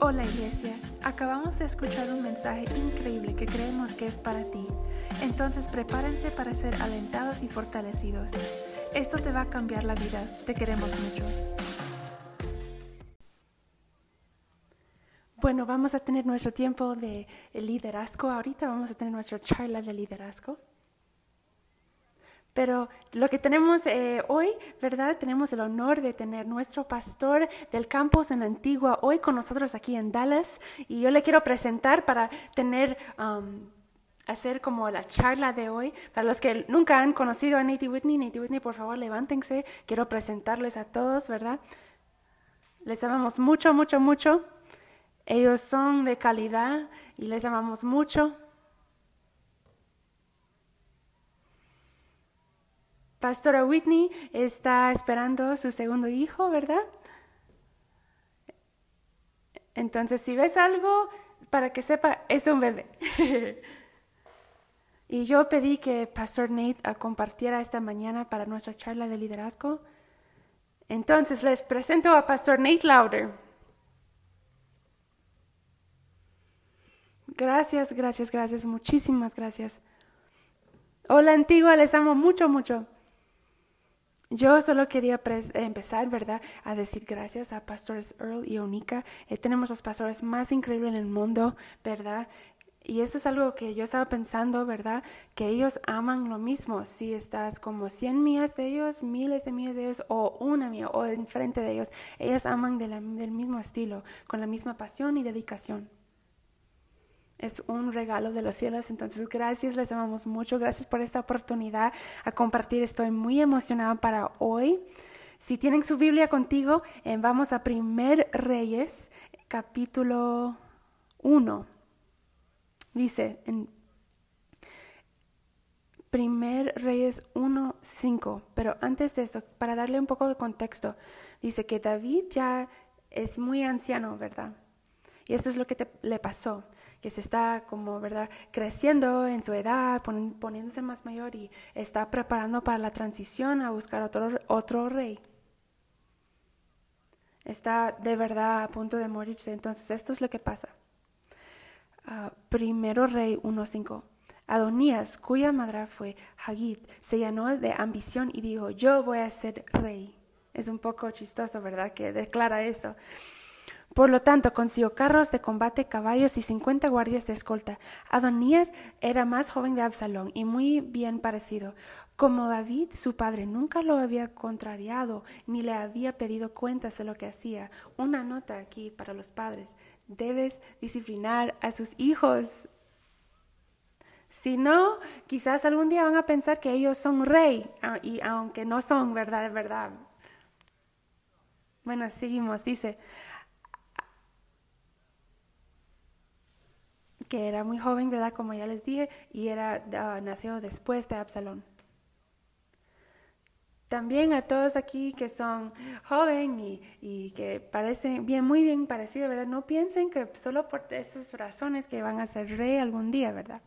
Hola iglesia, acabamos de escuchar un mensaje increíble que creemos que es para ti. Entonces prepárense para ser alentados y fortalecidos. Esto te va a cambiar la vida, te queremos mucho. Bueno, vamos a tener nuestro tiempo de liderazgo. Ahorita vamos a tener nuestra charla de liderazgo. Pero lo que tenemos eh, hoy, ¿verdad? Tenemos el honor de tener nuestro pastor del campus en Antigua hoy con nosotros aquí en Dallas. Y yo le quiero presentar para tener, um, hacer como la charla de hoy. Para los que nunca han conocido a Nate Whitney, Nate Whitney, por favor, levántense. Quiero presentarles a todos, ¿verdad? Les amamos mucho, mucho, mucho. Ellos son de calidad y les amamos mucho. Pastora Whitney está esperando su segundo hijo, ¿verdad? Entonces, si ves algo, para que sepa, es un bebé. y yo pedí que Pastor Nate compartiera esta mañana para nuestra charla de liderazgo. Entonces, les presento a Pastor Nate Lauder. Gracias, gracias, gracias, muchísimas gracias. Hola Antigua, les amo mucho, mucho. Yo solo quería empezar, ¿verdad?, a decir gracias a pastores Earl y Onika. Eh, tenemos los pastores más increíbles en el mundo, ¿verdad? Y eso es algo que yo estaba pensando, ¿verdad? Que ellos aman lo mismo. Si estás como 100 millas de ellos, miles de millas de ellos, o una mía, o enfrente de ellos, ellos aman del mismo estilo, con la misma pasión y dedicación es un regalo de los cielos. Entonces, gracias, les amamos mucho. Gracias por esta oportunidad a compartir. Estoy muy emocionada para hoy. Si tienen su Biblia contigo, vamos a Primer Reyes, capítulo 1. Dice en Primer Reyes 1, 5. Pero antes de eso, para darle un poco de contexto, dice que David ya es muy anciano, ¿verdad? Y eso es lo que le pasó que se está como, ¿verdad?, creciendo en su edad, poniéndose más mayor y está preparando para la transición a buscar otro, otro rey. Está de verdad a punto de morirse. Entonces, esto es lo que pasa. Ah, primero Rey 1.5. Adonías, cuya madre fue Hagid, se llenó de ambición y dijo, yo voy a ser rey. Es un poco chistoso, ¿verdad? Que declara eso. Por lo tanto, consiguió carros de combate, caballos y cincuenta guardias de escolta. Adonías era más joven de Absalón y muy bien parecido. Como David, su padre, nunca lo había contrariado ni le había pedido cuentas de lo que hacía. Una nota aquí para los padres. Debes disciplinar a sus hijos. Si no, quizás algún día van a pensar que ellos son rey, y aunque no son, verdad, verdad. Bueno, seguimos. Dice, que era muy joven, ¿verdad? Como ya les dije, y era ah, nació después de Absalón. También a todos aquí que son joven y, y, que parecen bien, muy bien parecidos, ¿verdad? No piensen que solo por esas razones que van a ser rey algún día, ¿verdad?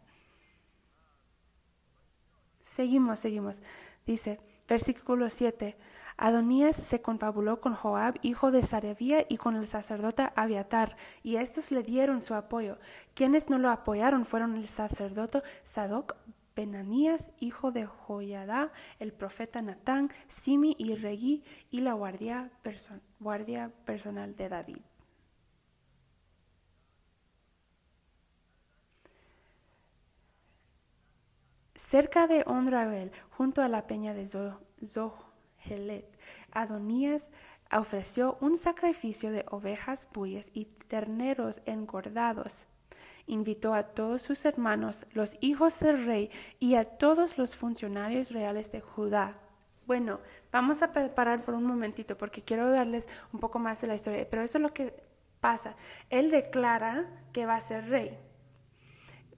Seguimos, seguimos. Dice, versículo 7. Adonías se confabuló con Joab, hijo de Sarevía, y con el sacerdote Abiatar, y estos le dieron su apoyo. Quienes no lo apoyaron fueron el sacerdote Sadoc, Benanías, hijo de Joyadá, el profeta Natán, Simi y Regí, y la guardia, personal de David. Cerca de Ondrael, junto a la peña de Zoh, Adonías ofreció un sacrificio de ovejas, bueyes y terneros engordados. Invitó a todos sus hermanos, los hijos del rey, y a todos los funcionarios reales de Judá. Bueno, vamos a parar por un momentito porque quiero darles un poco más de la historia, pero eso es lo que pasa. Él declara que va a ser rey.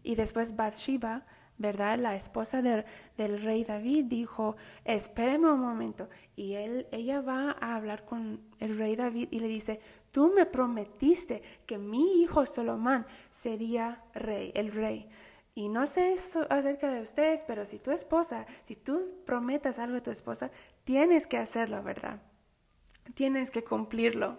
Y después Bathsheba ¿verdad? La esposa del rey David dijo, espéreme un momento. Y él, ella va a hablar con el rey David y le dice, tú me prometiste que mi hijo Solomón sería rey, el rey. Y no sé eso acerca de ustedes, pero si tu esposa, si tú prometas algo a tu esposa, tienes que hacerlo, ¿verdad? Tienes que cumplirlo.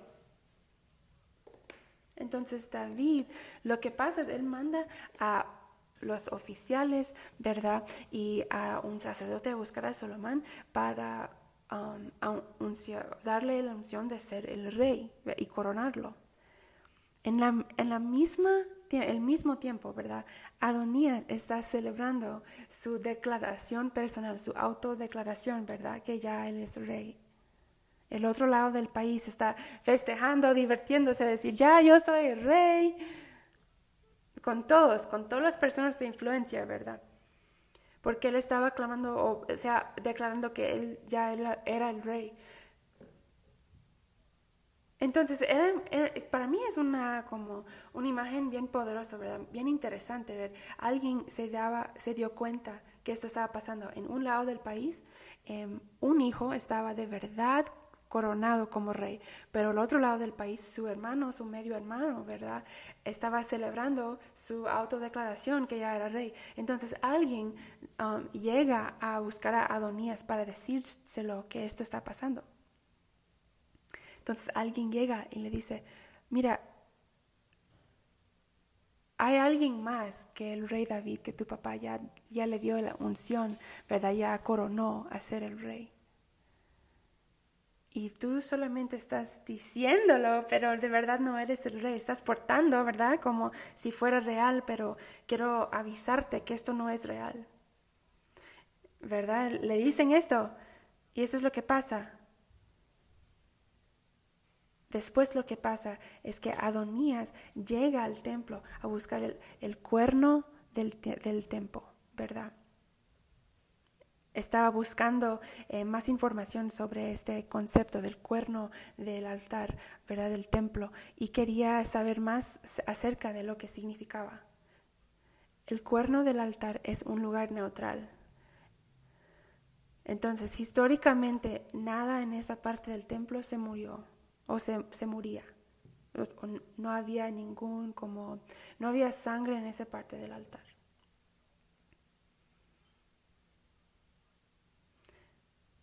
Entonces David, lo que pasa es, él manda a los oficiales, ¿verdad? Y a un sacerdote buscar a Solomón para um, darle la unción de ser el rey y coronarlo. En la, en la misma el mismo tiempo, ¿verdad? Adonías está celebrando su declaración personal, su autodeclaración, ¿verdad? Que ya él es rey. El otro lado del país está festejando, divirtiéndose, decir, ya yo soy rey. Con todos, con todas las personas de influencia, ¿verdad? Porque él estaba clamando, o sea, declarando que él ya era el rey. Entonces, para mí es una, como una imagen bien poderosa, ¿verdad? Bien interesante ver. Alguien se, daba, se dio cuenta que esto estaba pasando en un lado del país. Em, un hijo estaba de verdad coronado como rey, pero el otro lado del país, su hermano, su medio hermano, ¿verdad? Estaba celebrando su autodeclaración que ya era rey. Entonces alguien um, llega a buscar a Adonías para decírselo que esto está pasando. Entonces alguien llega y le dice, mira, hay alguien más que el rey David, que tu papá ya, ya le dio la unción, ¿verdad? Ya coronó a ser el rey. Y tú solamente estás diciéndolo, pero de verdad no eres el rey. Estás portando, ¿verdad? Como si fuera real, pero quiero avisarte que esto no es real. ¿Verdad? Le dicen esto y eso es lo que pasa. Después lo que pasa es que Adonías llega al templo a buscar el, cuerno del, templo, ¿verdad? Estaba buscando eh, más información sobre este concepto del cuerno del altar, ¿verdad? Del templo, y quería saber más acerca de lo que significaba. El cuerno del altar es un lugar neutral. Entonces, históricamente, nada en esa parte del templo se murió o se, se moría. no había ningún, como, no había sangre en esa parte del altar.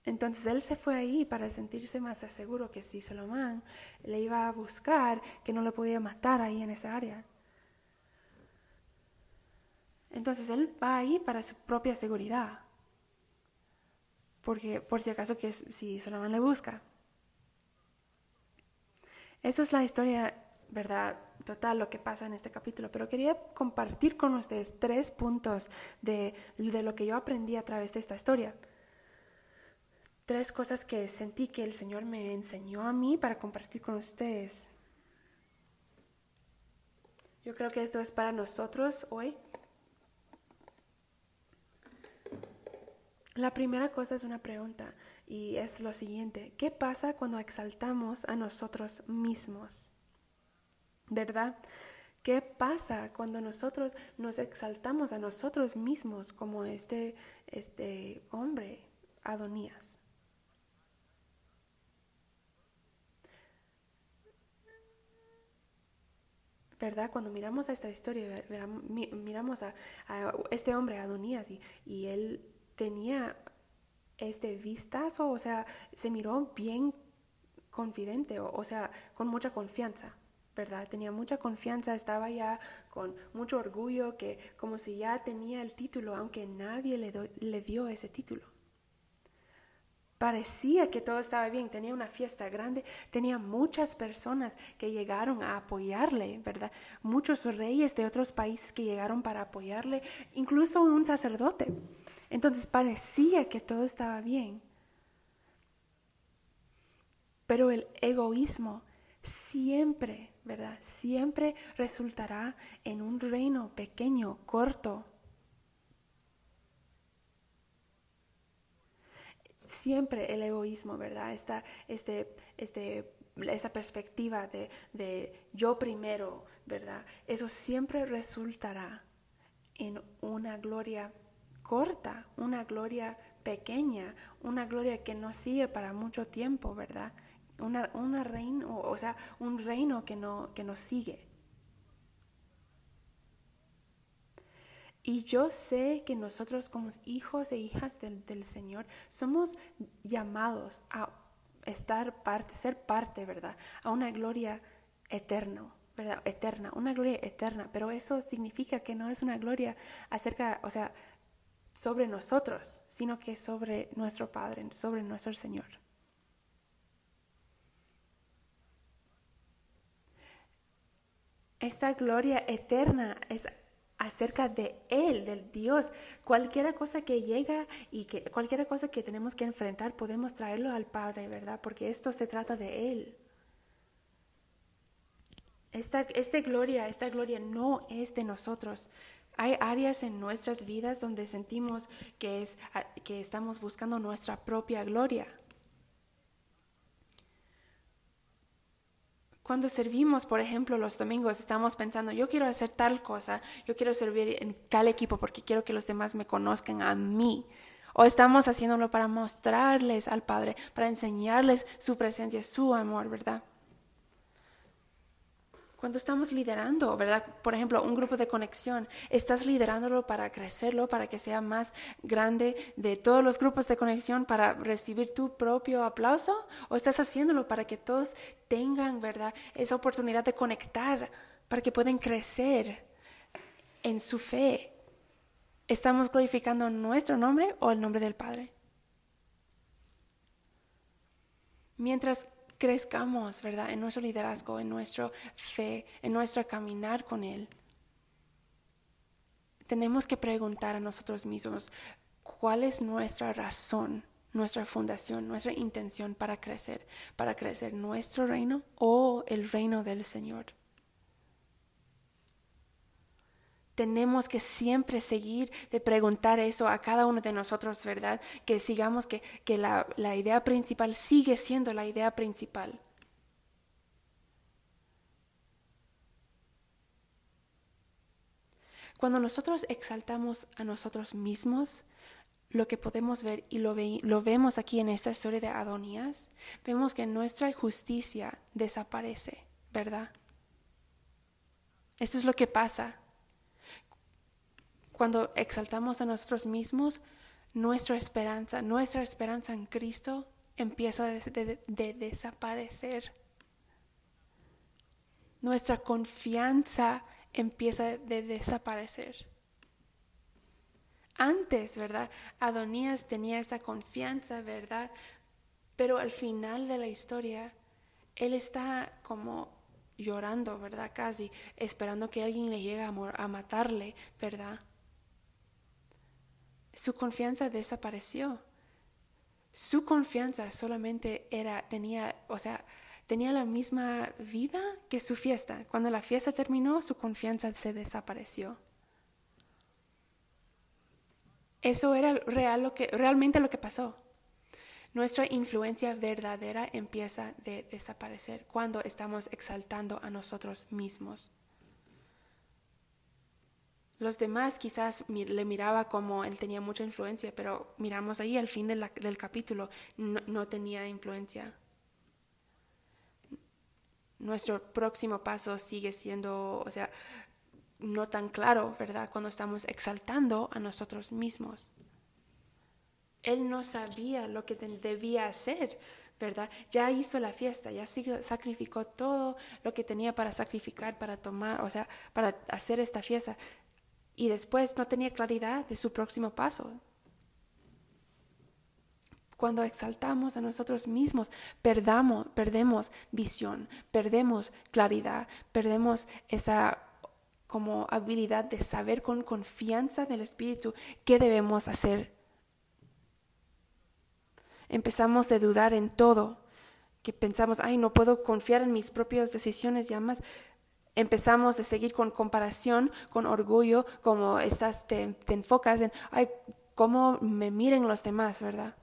Entonces él se fue ahí para sentirse más seguro que si Salomón le iba a buscar, que no lo podía matar ahí en esa área. Entonces él va ahí para su propia seguridad. Porque por si acaso que si Salomón le busca. Eso es la historia, ¿verdad? Total, lo que pasa en este capítulo. Pero quería compartir con ustedes tres puntos de, lo que yo aprendí a través de esta historia. Tres cosas que sentí que el Señor me enseñó a mí para compartir con ustedes. Yo creo que esto es para nosotros hoy. La primera cosa es una pregunta y es lo siguiente, ¿qué pasa cuando exaltamos a nosotros mismos? ¿Verdad? ¿Qué pasa cuando nosotros nos exaltamos a nosotros mismos como este, este hombre, Adonías? ¿Verdad? Cuando miramos a esta historia, miramos a, este hombre, Adonías, y, y, él tenía este vistazo, o sea, se miró bien confidente, o, sea, con mucha confianza, ¿verdad? Tenía mucha confianza, estaba ya con mucho orgullo, que como si ya tenía el título, aunque nadie le, le dio ese título. Parecía que todo estaba bien, tenía una fiesta grande, tenía muchas personas que llegaron a apoyarle, ¿verdad? Muchos reyes de otros países que llegaron para apoyarle, incluso un sacerdote. Entonces parecía que todo estaba bien. Pero el egoísmo siempre, ¿verdad? Siempre resultará en un reino pequeño, corto. Siempre el egoísmo, ¿verdad? Esta, este, este, esa perspectiva de, de yo primero, ¿verdad? Eso siempre resultará en una gloria corta, una gloria pequeña, una gloria que no sigue para mucho tiempo, ¿verdad? Una, una reino, o sea, un reino que no, que nos sigue. Y yo sé que nosotros como hijos e hijas del, del, Señor somos llamados a estar parte, ser parte, ¿verdad? A una gloria eterna, ¿verdad? Eterna, una gloria eterna, pero eso significa que no es una gloria acerca, o sea, sobre nosotros, sino que sobre nuestro Padre, sobre nuestro Señor. Esta gloria eterna es acerca de Él, del Dios. Cualquier cosa que llega y que cualquier cosa que tenemos que enfrentar, podemos traerlo al Padre, ¿verdad? Porque esto se trata de Él. Esta, gloria, esta gloria no es de nosotros. Hay áreas en nuestras vidas donde sentimos que, es, que estamos buscando nuestra propia gloria. Cuando servimos, por ejemplo, los domingos, estamos pensando, yo quiero hacer tal cosa, yo quiero servir en tal equipo porque quiero que los demás me conozcan a mí. O estamos haciéndolo para mostrarles al Padre, para enseñarles su presencia, su amor, ¿verdad? Cuando estamos liderando, ¿verdad? Por ejemplo, un grupo de conexión, ¿estás liderándolo para crecerlo, para que sea más grande de todos los grupos de conexión, para recibir tu propio aplauso? ¿O estás haciéndolo para que todos tengan, ¿verdad? Esa oportunidad de conectar, para que puedan crecer en su fe. ¿Estamos glorificando nuestro nombre o el nombre del Padre? Mientras crezcamos, ¿verdad? En nuestro liderazgo, en nuestra fe, en nuestro caminar con Él. Tenemos que preguntar a nosotros mismos cuál es nuestra razón, nuestra fundación, nuestra intención para crecer, para crecer nuestro reino o el reino del Señor. Tenemos que siempre seguir de preguntar eso a cada uno de nosotros, ¿verdad? Que sigamos que, la, la idea principal sigue siendo la idea principal. Cuando nosotros exaltamos a nosotros mismos, lo que podemos ver y lo, lo, vemos aquí en esta historia de Adonías, vemos que nuestra justicia desaparece, ¿verdad? Eso es lo que pasa. Cuando exaltamos a nosotros mismos, nuestra esperanza, nuestra esperanza en Cristo empieza de, desaparecer. Nuestra confianza empieza de desaparecer. Antes, ¿verdad? Adonías tenía esa confianza, ¿verdad? Pero al final de la historia, él está como llorando, ¿verdad? Casi esperando que alguien le llegue a, a matarle, ¿verdad? Su confianza desapareció. Su confianza solamente era, tenía, o sea, tenía la misma vida que su fiesta. Cuando la fiesta terminó, su confianza se desapareció. Eso era real lo que, realmente lo que pasó. Nuestra influencia verdadera empieza de desaparecer cuando estamos exaltando a nosotros mismos. Los demás quizás le miraba como él tenía mucha influencia, pero miramos ahí al fin del capítulo, no, tenía influencia. Nuestro próximo paso sigue siendo, o sea, no tan claro, ¿verdad? Cuando estamos exaltando a nosotros mismos. Él no sabía lo que debía hacer, ¿verdad? Ya hizo la fiesta, ya sacrificó todo lo que tenía para sacrificar, para tomar, o sea, para hacer esta fiesta y después no tenía claridad de su próximo paso. Cuando exaltamos a nosotros mismos, perdamos, perdemos visión, perdemos claridad, perdemos esa como habilidad de saber con confianza del Espíritu qué debemos hacer. Empezamos a dudar en todo, que pensamos, ay, no puedo confiar en mis propias decisiones, ya más empezamos a seguir con comparación, con orgullo, como estás, te, enfocas en, ay, cómo me miren los demás, ¿verdad?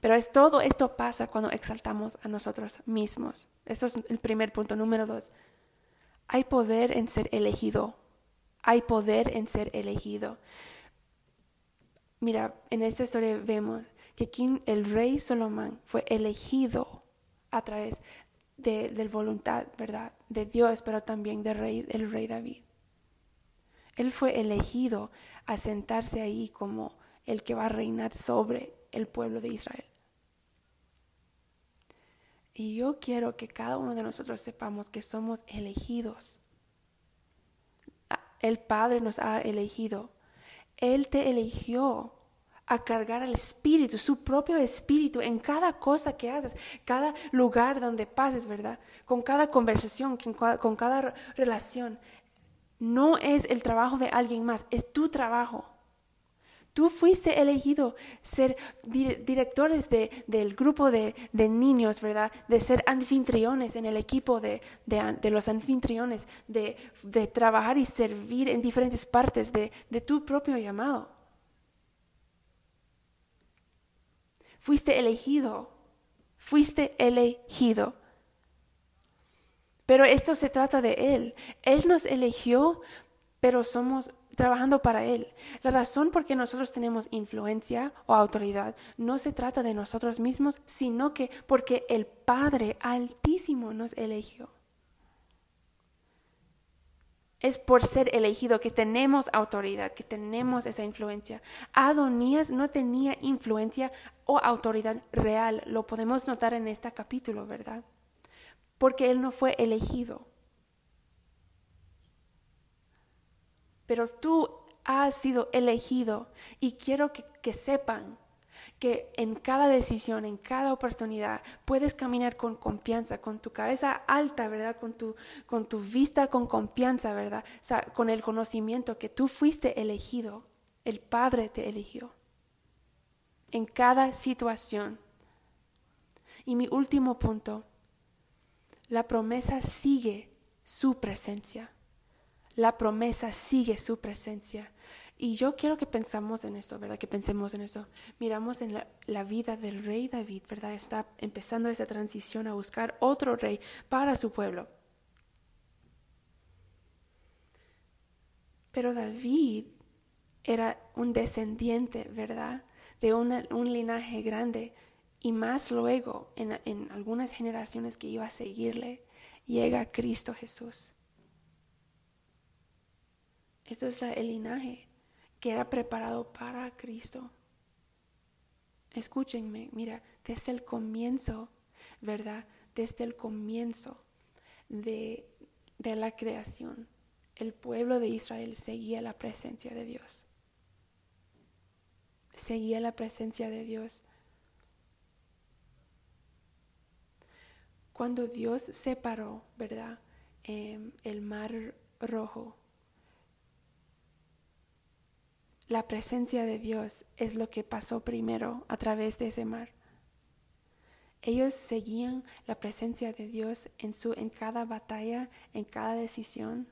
Pero es todo esto pasa cuando exaltamos a nosotros mismos. Eso es el primer punto. Número dos, hay poder en ser elegido. Hay poder en ser elegido. Mira, en esta historia vemos que el rey Solomón fue elegido a través de, de voluntad, ¿verdad? De Dios, pero también del rey, del rey David. Él fue elegido a sentarse ahí como el que va a reinar sobre el pueblo de Israel. Y yo quiero que cada uno de nosotros sepamos que somos elegidos. Ah, el Padre nos ha elegido. Él te eligió a cargar el espíritu, su propio espíritu en cada cosa que haces, cada lugar donde pases, ¿verdad? Con cada conversación, con cada relación. No es el trabajo de alguien más, es tu trabajo. Tú fuiste elegido ser directores de, del grupo de, niños, ¿verdad? De ser anfitriones en el equipo de, los anfitriones, de, trabajar y servir en diferentes partes de, tu propio llamado. Fuiste elegido, fuiste elegido. Pero esto se trata de Él. Él nos eligió, pero somos trabajando para Él. La razón por qué nosotros tenemos influencia o autoridad no se trata de nosotros mismos, sino que porque el Padre Altísimo nos eligió. Es por ser elegido que tenemos autoridad, que tenemos esa influencia. Adonías no tenía influencia o autoridad real. Lo podemos notar en este capítulo, ¿verdad? Porque él no fue elegido. pero tú has sido elegido y quiero que, sepan que en cada decisión, en cada oportunidad, puedes caminar con confianza, con tu cabeza alta, ¿verdad? Con tu, con tu vista con confianza, ¿verdad? Con el conocimiento que tú fuiste elegido, el Padre te eligió. En cada situación. Y mi último punto, la promesa sigue su presencia la promesa sigue su presencia. Y yo quiero que pensamos en esto, ¿verdad? Que pensemos en esto. Miramos en la, vida del rey David, ¿verdad? Está empezando esa transición a buscar otro rey para su pueblo. Pero David era un descendiente, ¿verdad? De un linaje grande. Y más luego, en, en algunas generaciones que iba a seguirle, llega Cristo Jesús. Esto es el linaje que era preparado para Cristo. Escúchenme, mira, desde el comienzo, ¿verdad? Desde el comienzo de, de la creación, el pueblo de Israel seguía la presencia de Dios. Seguía la presencia de Dios. Cuando Dios separó, ¿verdad? Em, el mar rojo la presencia de Dios es lo que pasó primero a través de ese mar. Ellos seguían la presencia de Dios en, su, en cada batalla, en cada decisión.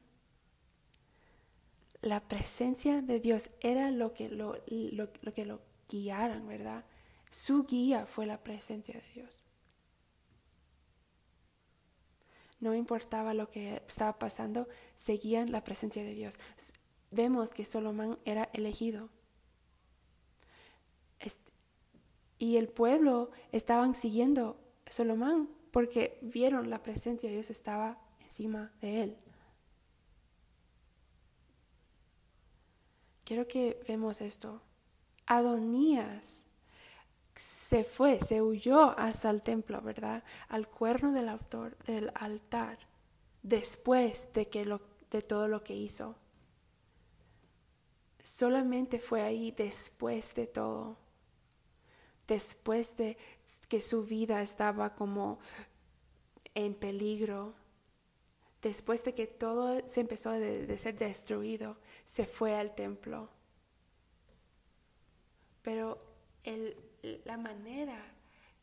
La presencia de Dios era lo que lo, lo que lo guiaran, ¿verdad? Su guía fue la presencia de Dios. No importaba lo que estaba pasando, seguían la presencia de Dios vemos que Solomón era elegido. y el pueblo estaban siguiendo a porque vieron la presencia de Dios estaba encima de él. Quiero que vemos esto. Adonías se fue, se huyó hasta el templo, ¿verdad? Al cuerno del, autor, del altar, después de, que lo, de todo lo que hizo solamente fue ahí después de todo, después de que su vida estaba como en peligro, después de que todo se empezó de, ser destruido, se fue al templo. Pero la manera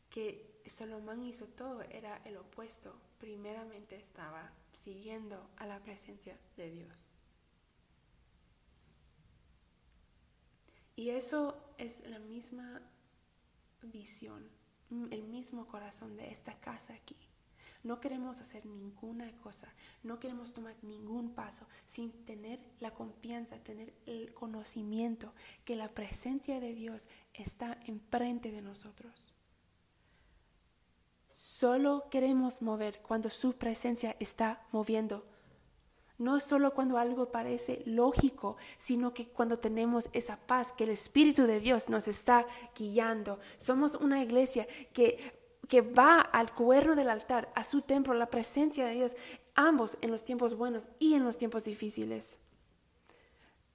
que Salomón hizo todo era el opuesto. Primeramente estaba siguiendo a la presencia de Dios. Y eso es la misma visión, el mismo corazón de esta casa aquí. No queremos hacer ninguna cosa, no queremos tomar ningún paso sin tener la confianza, tener el conocimiento que la presencia de Dios está enfrente de nosotros. Solo queremos mover cuando su presencia está moviendo no solo cuando algo parece lógico, sino que cuando tenemos esa paz que el Espíritu de Dios nos está guiando. Somos una iglesia que, que va al cuerno del altar, a su templo, la presencia de Dios, ambos en los tiempos buenos y en los tiempos difíciles.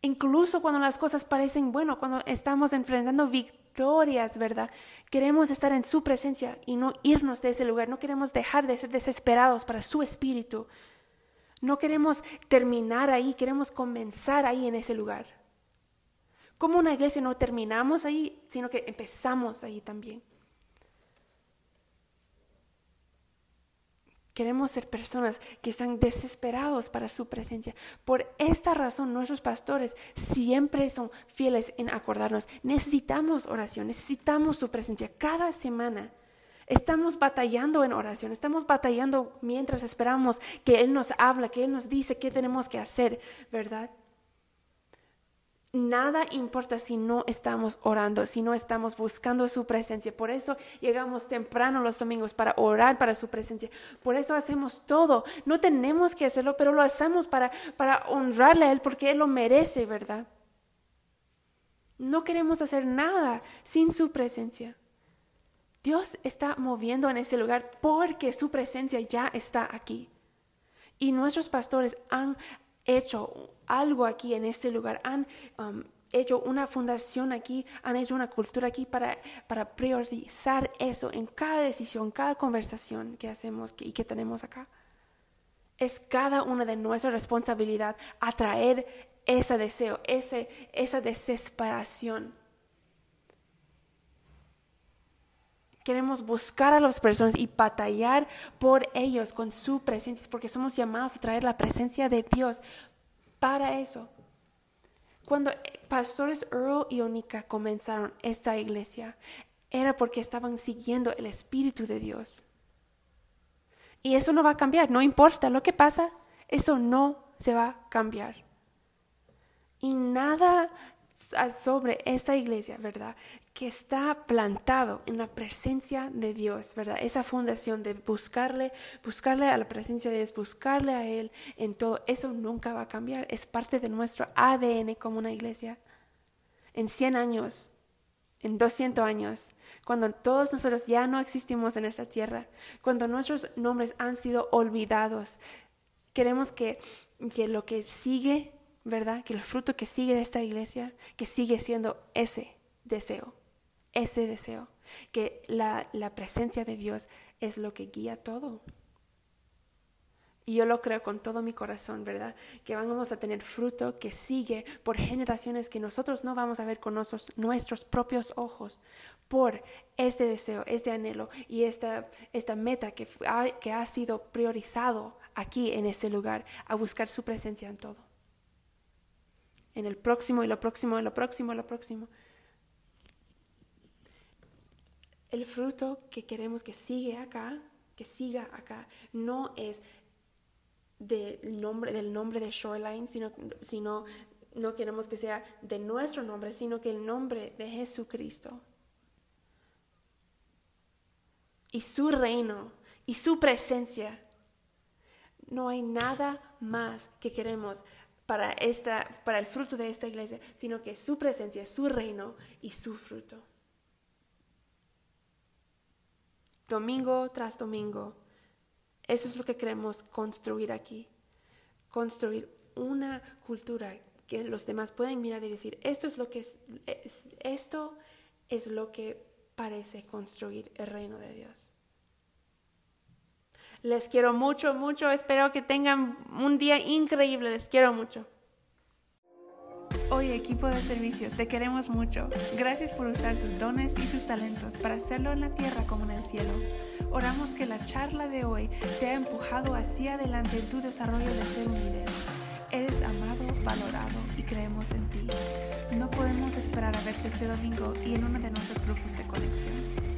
Incluso cuando las cosas parecen bueno, cuando estamos enfrentando victorias, ¿verdad? Queremos estar en su presencia y no irnos de ese lugar. No queremos dejar de ser desesperados para su espíritu. No queremos terminar ahí, queremos comenzar ahí en ese lugar. Como una iglesia no terminamos ahí, sino que empezamos ahí también. Queremos ser personas que están desesperados para su presencia. Por esta razón, nuestros pastores siempre son fieles en acordarnos. Necesitamos oración, necesitamos su presencia cada semana. Estamos batallando en oración, estamos batallando mientras esperamos que Él nos habla, que Él nos dice qué tenemos que hacer, ¿verdad? Nada importa si no estamos orando, si no estamos buscando su presencia. Por eso llegamos temprano los domingos para orar para su presencia. Por eso hacemos todo. No tenemos que hacerlo, pero lo hacemos para, para honrarle a Él porque Él lo merece, ¿verdad? No queremos hacer nada sin su presencia. Dios está moviendo en ese lugar porque su presencia ya está aquí. Y nuestros pastores han hecho algo aquí en este lugar, han um, hecho una fundación aquí, han hecho una cultura aquí para, para priorizar eso en cada decisión, cada conversación que hacemos y que tenemos acá. Es cada una de nuestra responsabilidad atraer ese deseo, ese, esa desesperación. Queremos buscar a las personas y batallar por ellos con su presencia, porque somos llamados a traer la presencia de Dios para eso. Cuando pastores Earl y Onika comenzaron esta iglesia, era porque estaban siguiendo el Espíritu de Dios. Y eso no va a cambiar, no importa lo que pasa, eso no se va a cambiar. Y nada sobre esta iglesia, ¿verdad? Que está plantado en la presencia de Dios, ¿verdad? Esa fundación de buscarle, buscarle a la presencia de Dios, buscarle a Él en todo, eso nunca va a cambiar. Es parte de nuestro ADN como una iglesia. En 100 años, en 200 años, cuando todos nosotros ya no existimos en esta tierra, cuando nuestros nombres han sido olvidados, queremos que, que lo que sigue ¿verdad? Que el fruto que sigue de esta iglesia, que sigue siendo ese deseo, ese deseo, que la, la presencia de Dios es lo que guía todo. Y yo lo creo con todo mi corazón, ¿verdad? Que vamos a tener fruto que sigue por generaciones que nosotros no vamos a ver con nuestros, nuestros propios ojos, por este deseo, este anhelo y esta, esta meta que que ha sido priorizado aquí en este lugar, a buscar su presencia en todo en el próximo y lo próximo y lo próximo y lo próximo. El fruto que queremos que siga acá, que siga acá, no es del nombre, del nombre de Shoreline, sino, sino no queremos que sea de nuestro nombre, sino que el nombre de Jesucristo. Y su reino y su presencia. No hay nada más que queremos para, esta, para el fruto de esta iglesia, sino que su presencia, su reino y su fruto. Domingo tras domingo, eso es lo que queremos construir aquí. Construir una cultura que los demás pueden mirar y decir, esto es lo que es esto es lo que parece construir el reino de Dios. Les quiero mucho, mucho. Espero que tengan un día increíble. Les quiero mucho. Hoy equipo de servicio, te queremos mucho. Gracias por usar sus dones y sus talentos para hacerlo en la tierra como en el cielo. Oramos que la charla de hoy te ha empujado hacia adelante en tu desarrollo de ser un líder. Eres amado, valorado y creemos en ti. No podemos esperar a verte este domingo y en uno de nuestros grupos de conexión.